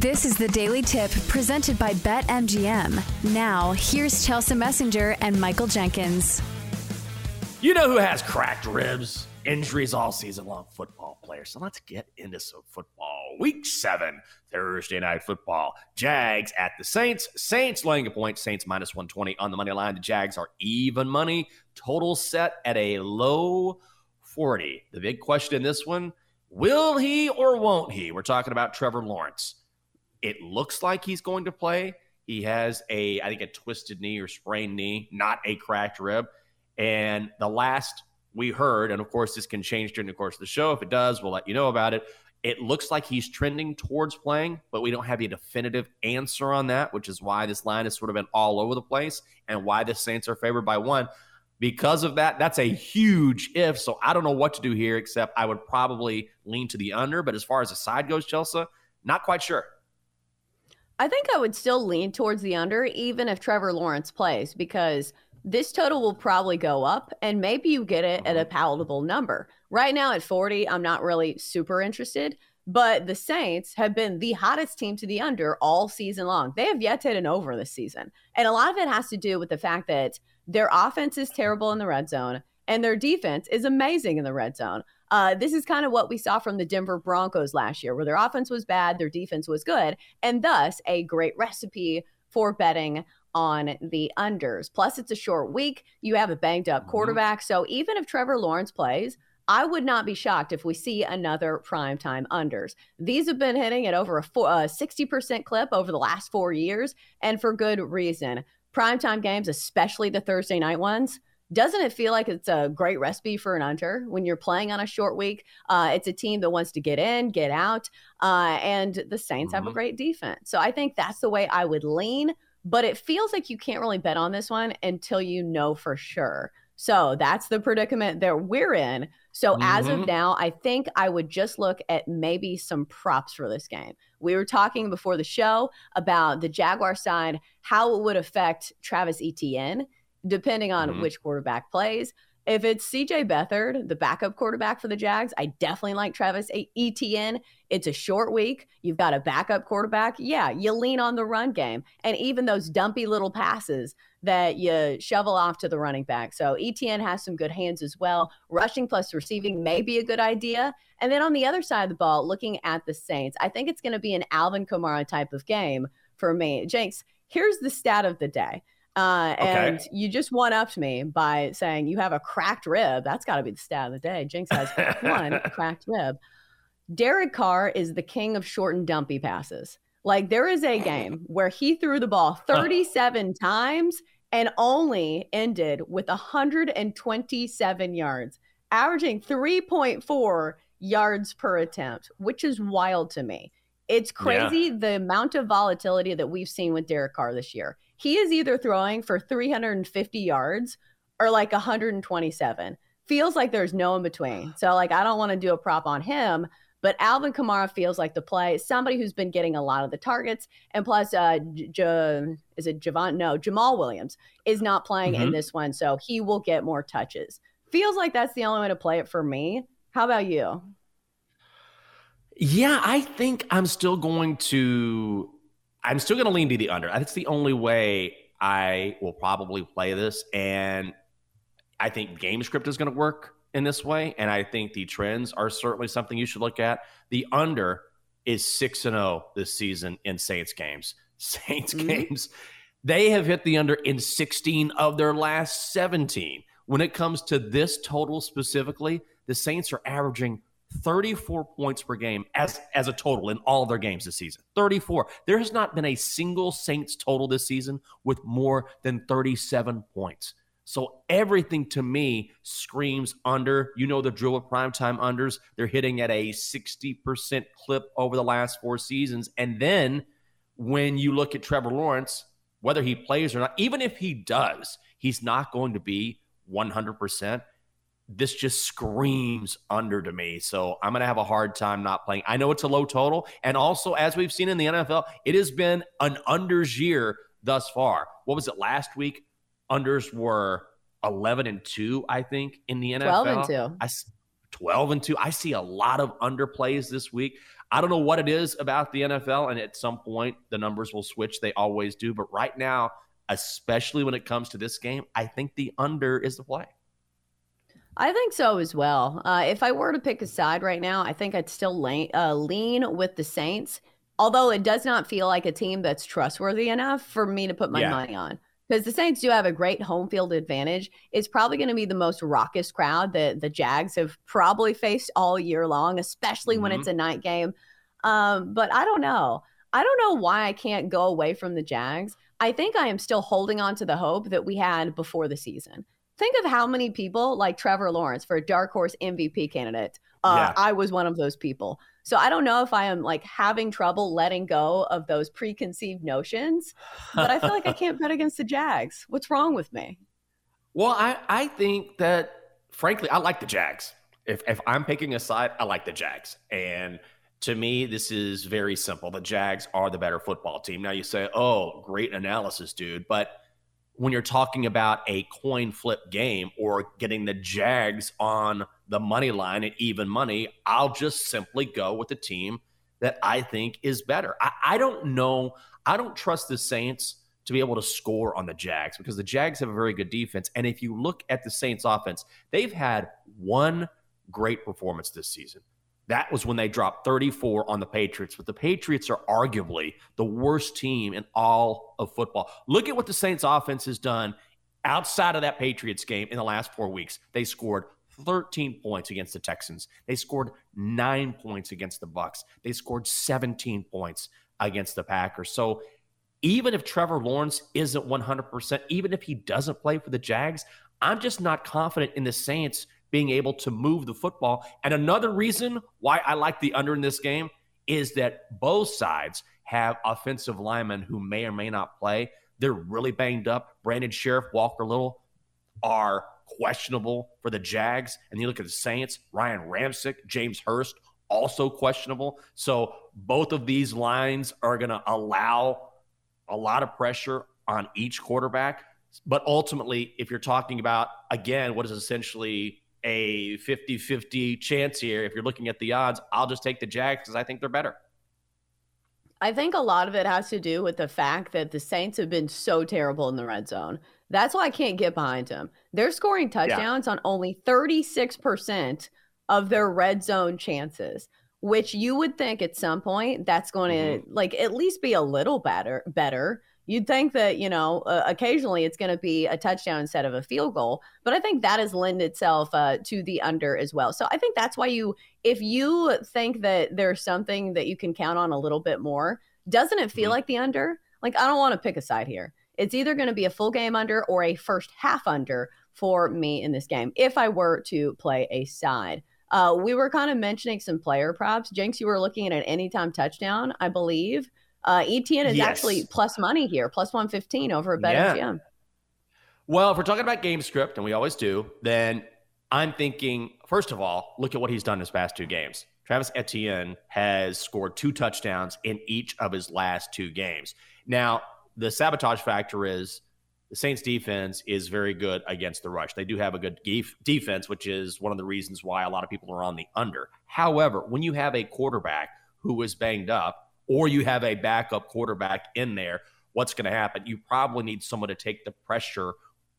This is the Daily Tip presented by BetMGM. Now, here's Chelsea Messenger and Michael Jenkins. You know who has cracked ribs? Injuries all season long football players. So let's get into some football. Week seven, Thursday night football. Jags at the Saints. Saints laying a point. Saints minus 120 on the money line. The Jags are even money. Total set at a low 40. The big question in this one will he or won't he? We're talking about Trevor Lawrence. It looks like he's going to play. He has a, I think, a twisted knee or sprained knee, not a cracked rib. And the last we heard, and of course, this can change during the course of the show. If it does, we'll let you know about it. It looks like he's trending towards playing, but we don't have a definitive answer on that, which is why this line has sort of been all over the place and why the Saints are favored by one. Because of that, that's a huge if. So I don't know what to do here, except I would probably lean to the under. But as far as the side goes, Chelsea, not quite sure. I think I would still lean towards the under, even if Trevor Lawrence plays, because this total will probably go up and maybe you get it at a mm-hmm. palatable number. Right now at 40, I'm not really super interested, but the Saints have been the hottest team to the under all season long. They have yet to hit an over this season. And a lot of it has to do with the fact that their offense is terrible in the red zone and their defense is amazing in the red zone. Uh, this is kind of what we saw from the Denver Broncos last year, where their offense was bad, their defense was good, and thus a great recipe for betting on the unders. Plus, it's a short week. You have a banged up mm-hmm. quarterback. So even if Trevor Lawrence plays, I would not be shocked if we see another primetime unders. These have been hitting at over a, four, a 60% clip over the last four years, and for good reason. Primetime games, especially the Thursday night ones, doesn't it feel like it's a great recipe for an under when you're playing on a short week? Uh, it's a team that wants to get in, get out, uh, and the Saints mm-hmm. have a mm-hmm. great defense. So I think that's the way I would lean, but it feels like you can't really bet on this one until you know for sure. So that's the predicament that we're in. So mm-hmm. as of mm-hmm. now, I think I would just look at maybe some props for this game. We were talking before the show about the Jaguar side, how it would affect Travis Etienne depending on mm-hmm. which quarterback plays. If it's CJ Beathard, the backup quarterback for the Jags, I definitely like Travis Etienne. It's a short week. You've got a backup quarterback. Yeah, you lean on the run game and even those dumpy little passes that you shovel off to the running back. So Etienne has some good hands as well. Rushing plus receiving may be a good idea. And then on the other side of the ball, looking at the Saints, I think it's going to be an Alvin Kamara type of game for me. Jenks, here's the stat of the day. Uh, and okay. you just one upped me by saying you have a cracked rib. That's got to be the stat of the day. Jenks has one cracked rib. Derek Carr is the king of short and dumpy passes. Like there is a game where he threw the ball 37 times and only ended with 127 yards, averaging 3.4 yards per attempt, which is wild to me. It's crazy yeah. the amount of volatility that we've seen with Derek Carr this year he is either throwing for 350 yards or like 127. Feels like there's no in between. So like I don't want to do a prop on him, but Alvin Kamara feels like the play. Somebody who's been getting a lot of the targets, and plus, uh, J- is it Javon? No, Jamaal Williams is not playing mm-hmm. in this one, so he will get more touches. Feels like that's the only way to play it for me. How about you? Yeah, I think I'm still going to I'm still going to lean to the under. That's the only way I will probably play this. And I think game script is going to work in this way. And I think the trends are certainly something you should look at. The under is 6 and 0 this season in Saints games. Saints mm-hmm. games. They have hit the under in 16 of their last 17. When it comes to this total specifically, the Saints are averaging 34 points per game as as a total in all their games this season. 34. There has not been a single Saints total this season with more than 37 points. So everything to me screams under. You know the drill with primetime unders. They're hitting at a 60% clip over the last four seasons. And then when you look at Trevor Lawrence, whether he plays or not, even if he does, he's not going to be 100% this just screams under to me. So I'm going to have a hard time not playing. I know it's a low total. And also, as we've seen in the NFL, it has been an unders year thus far. What was it last week? Unders were 11 and 2, I think, in the NFL. 12 and 2. I, 12 and 2. I see a lot of underplays this week. I don't know what it is about the NFL. And at some point, the numbers will switch. They always do. But right now, especially when it comes to this game, I think the under is the play. I think so as well. Uh, if I were to pick a side right now, I think I'd still lean, uh, lean with the Saints, although it does not feel like a team that's trustworthy enough for me to put my yeah. money on. Because the Saints do have a great home field advantage. It's probably going to be the most raucous crowd that the Jags have probably faced all year long, especially mm-hmm. when it's mm-hmm. a night game. Um, but I don't know. I don't know why I can't go away from the Jags. I think I am still holding on to the hope that we had before the season think of how many people like Trevor Lawrence for a dark horse MVP candidate. Uh, yeah. I was one of those people. So I don't know if I am like having trouble letting go of those preconceived notions, but I feel like I can't bet against the Jags. What's wrong with me? Well, I, I think that frankly, I like the Jags. If, if I'm picking a side, I like the Jags. And to me, this is very simple. The Jags are the better football team. Now you say, oh, great analysis, dude. But when you're talking about a coin flip game or getting the Jags on the money line at even money, I'll just simply go with the team that I think is better. I, I, don't know. I don't trust the Saints to be able to score on the Jags because the Jags have a very good defense. And if you look at the Saints offense, they've had one great performance this season. That was when they dropped 34 on the Patriots. But the Patriots are arguably the worst team in all of football. Look at what the Saints offense has done outside of that Patriots game in the last four weeks. They scored 13 points against the Texans. They scored nine points against the Bucs. They scored 17 points against the Packers. So even if Trevor Lawrence isn't 100%, even if he doesn't play for the Jags, I'm just not confident in the Saints being able to move the football. And another reason why I like the under in this game is that both sides have offensive linemen who may or may not play. They're really banged up. Brandon Scherff, Walker Little are questionable for the Jags. And you look at the Saints, Ryan Ramczyk, James Hurst, also questionable. So both of these lines are going to allow a lot of pressure on each quarterback. But ultimately, if you're talking about, again, what is essentially a 50 50 chance here. If you're looking at the odds, I'll just take the Jags because I think they're better. I think a lot of it has to do with the fact that the Saints have been so terrible in the red zone. That's why I can't get behind them. They're scoring touchdowns yeah. on only 36% of their red zone chances, which you would think at some point that's going to mm-hmm. like at least be a little better better You'd think that, you know, uh, occasionally it's going to be a touchdown instead of a field goal, but I think that has lent itself uh, to the under as well. So I think that's why you, if you think that there's something that you can count on a little bit more, doesn't it feel mm-hmm. like the under? Like, I don't want to pick a side here. It's either going to be a full game under or a first half under for me in this game if I were to play a side. Uh, we were kind of mentioning some player props. Jenks, you were looking at an anytime touchdown, I believe. Uh, Etienne is yes. actually plus money here, plus 115 over at BetMGM. Yeah. Well, if we're talking about game script, and we always do, then I'm thinking, first of all, look at what he's done his past two games. Travis Etienne has scored two touchdowns in each of his last two games. Now, the sabotage factor is the Saints defense is very good against the rush. They do have a good defense, which is one of the reasons why a lot of people are on the under. However, when you have a quarterback who is banged up, or you have a backup quarterback in there, what's going to happen? You probably need someone to take the pressure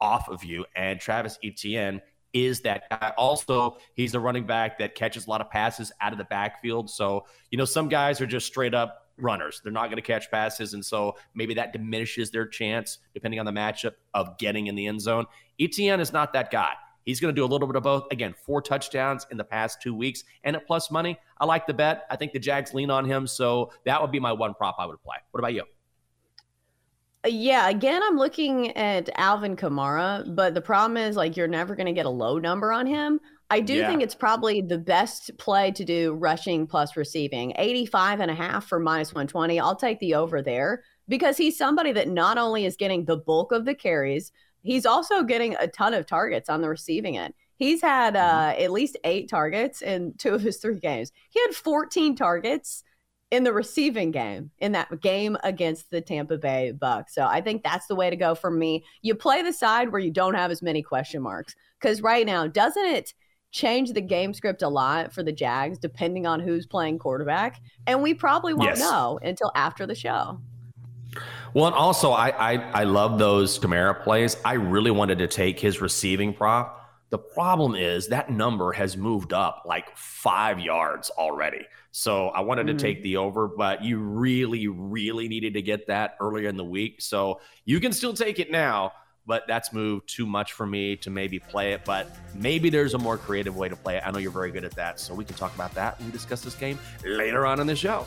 off of you. And Travis Etienne is that guy. Also, he's a running back that catches a lot of passes out of the backfield. So, you know, some guys are just straight up runners. They're not going to catch passes. And so maybe that diminishes their chance, depending on the matchup, of getting in the end zone. Etienne is not that guy. He's going to do a little bit of both. Again, four touchdowns in the past two weeks and at plus money. I like the bet. I think the Jags lean on him. So that would be my one prop I would play. What about you? Uh, yeah, again, I'm looking at Alvin Kamara, but the problem is like you're never going to get a low number on him. I do yeah. think it's probably the best play to do rushing plus receiving. 85 and a half for minus 120. I'll take the over there because he's somebody that not only is getting the bulk of the carries, he's also getting a ton of targets on the receiving end. He's had mm-hmm. uh, at least eight targets in two of his three games. He had 14 targets in the receiving game in that game against the Tampa Bay Bucs. So I think that's the way to go for me. You play the side where you don't have as many question marks because right now, doesn't it – change the game script a lot for the Jags depending on who's playing quarterback. And we probably won't yes. know until after the show. Well, and also I, I I love those Kamara plays. I really wanted to take his receiving prop. The problem is that number has moved up like five yards already. So I wanted mm-hmm. to take the over, but you really, really needed to get that earlier in the week. So you can still take it now but that's moved too much for me to maybe play it. But maybe there's a more creative way to play it. I know you're very good at that. So we can talk about that when we discuss this game later on in the show.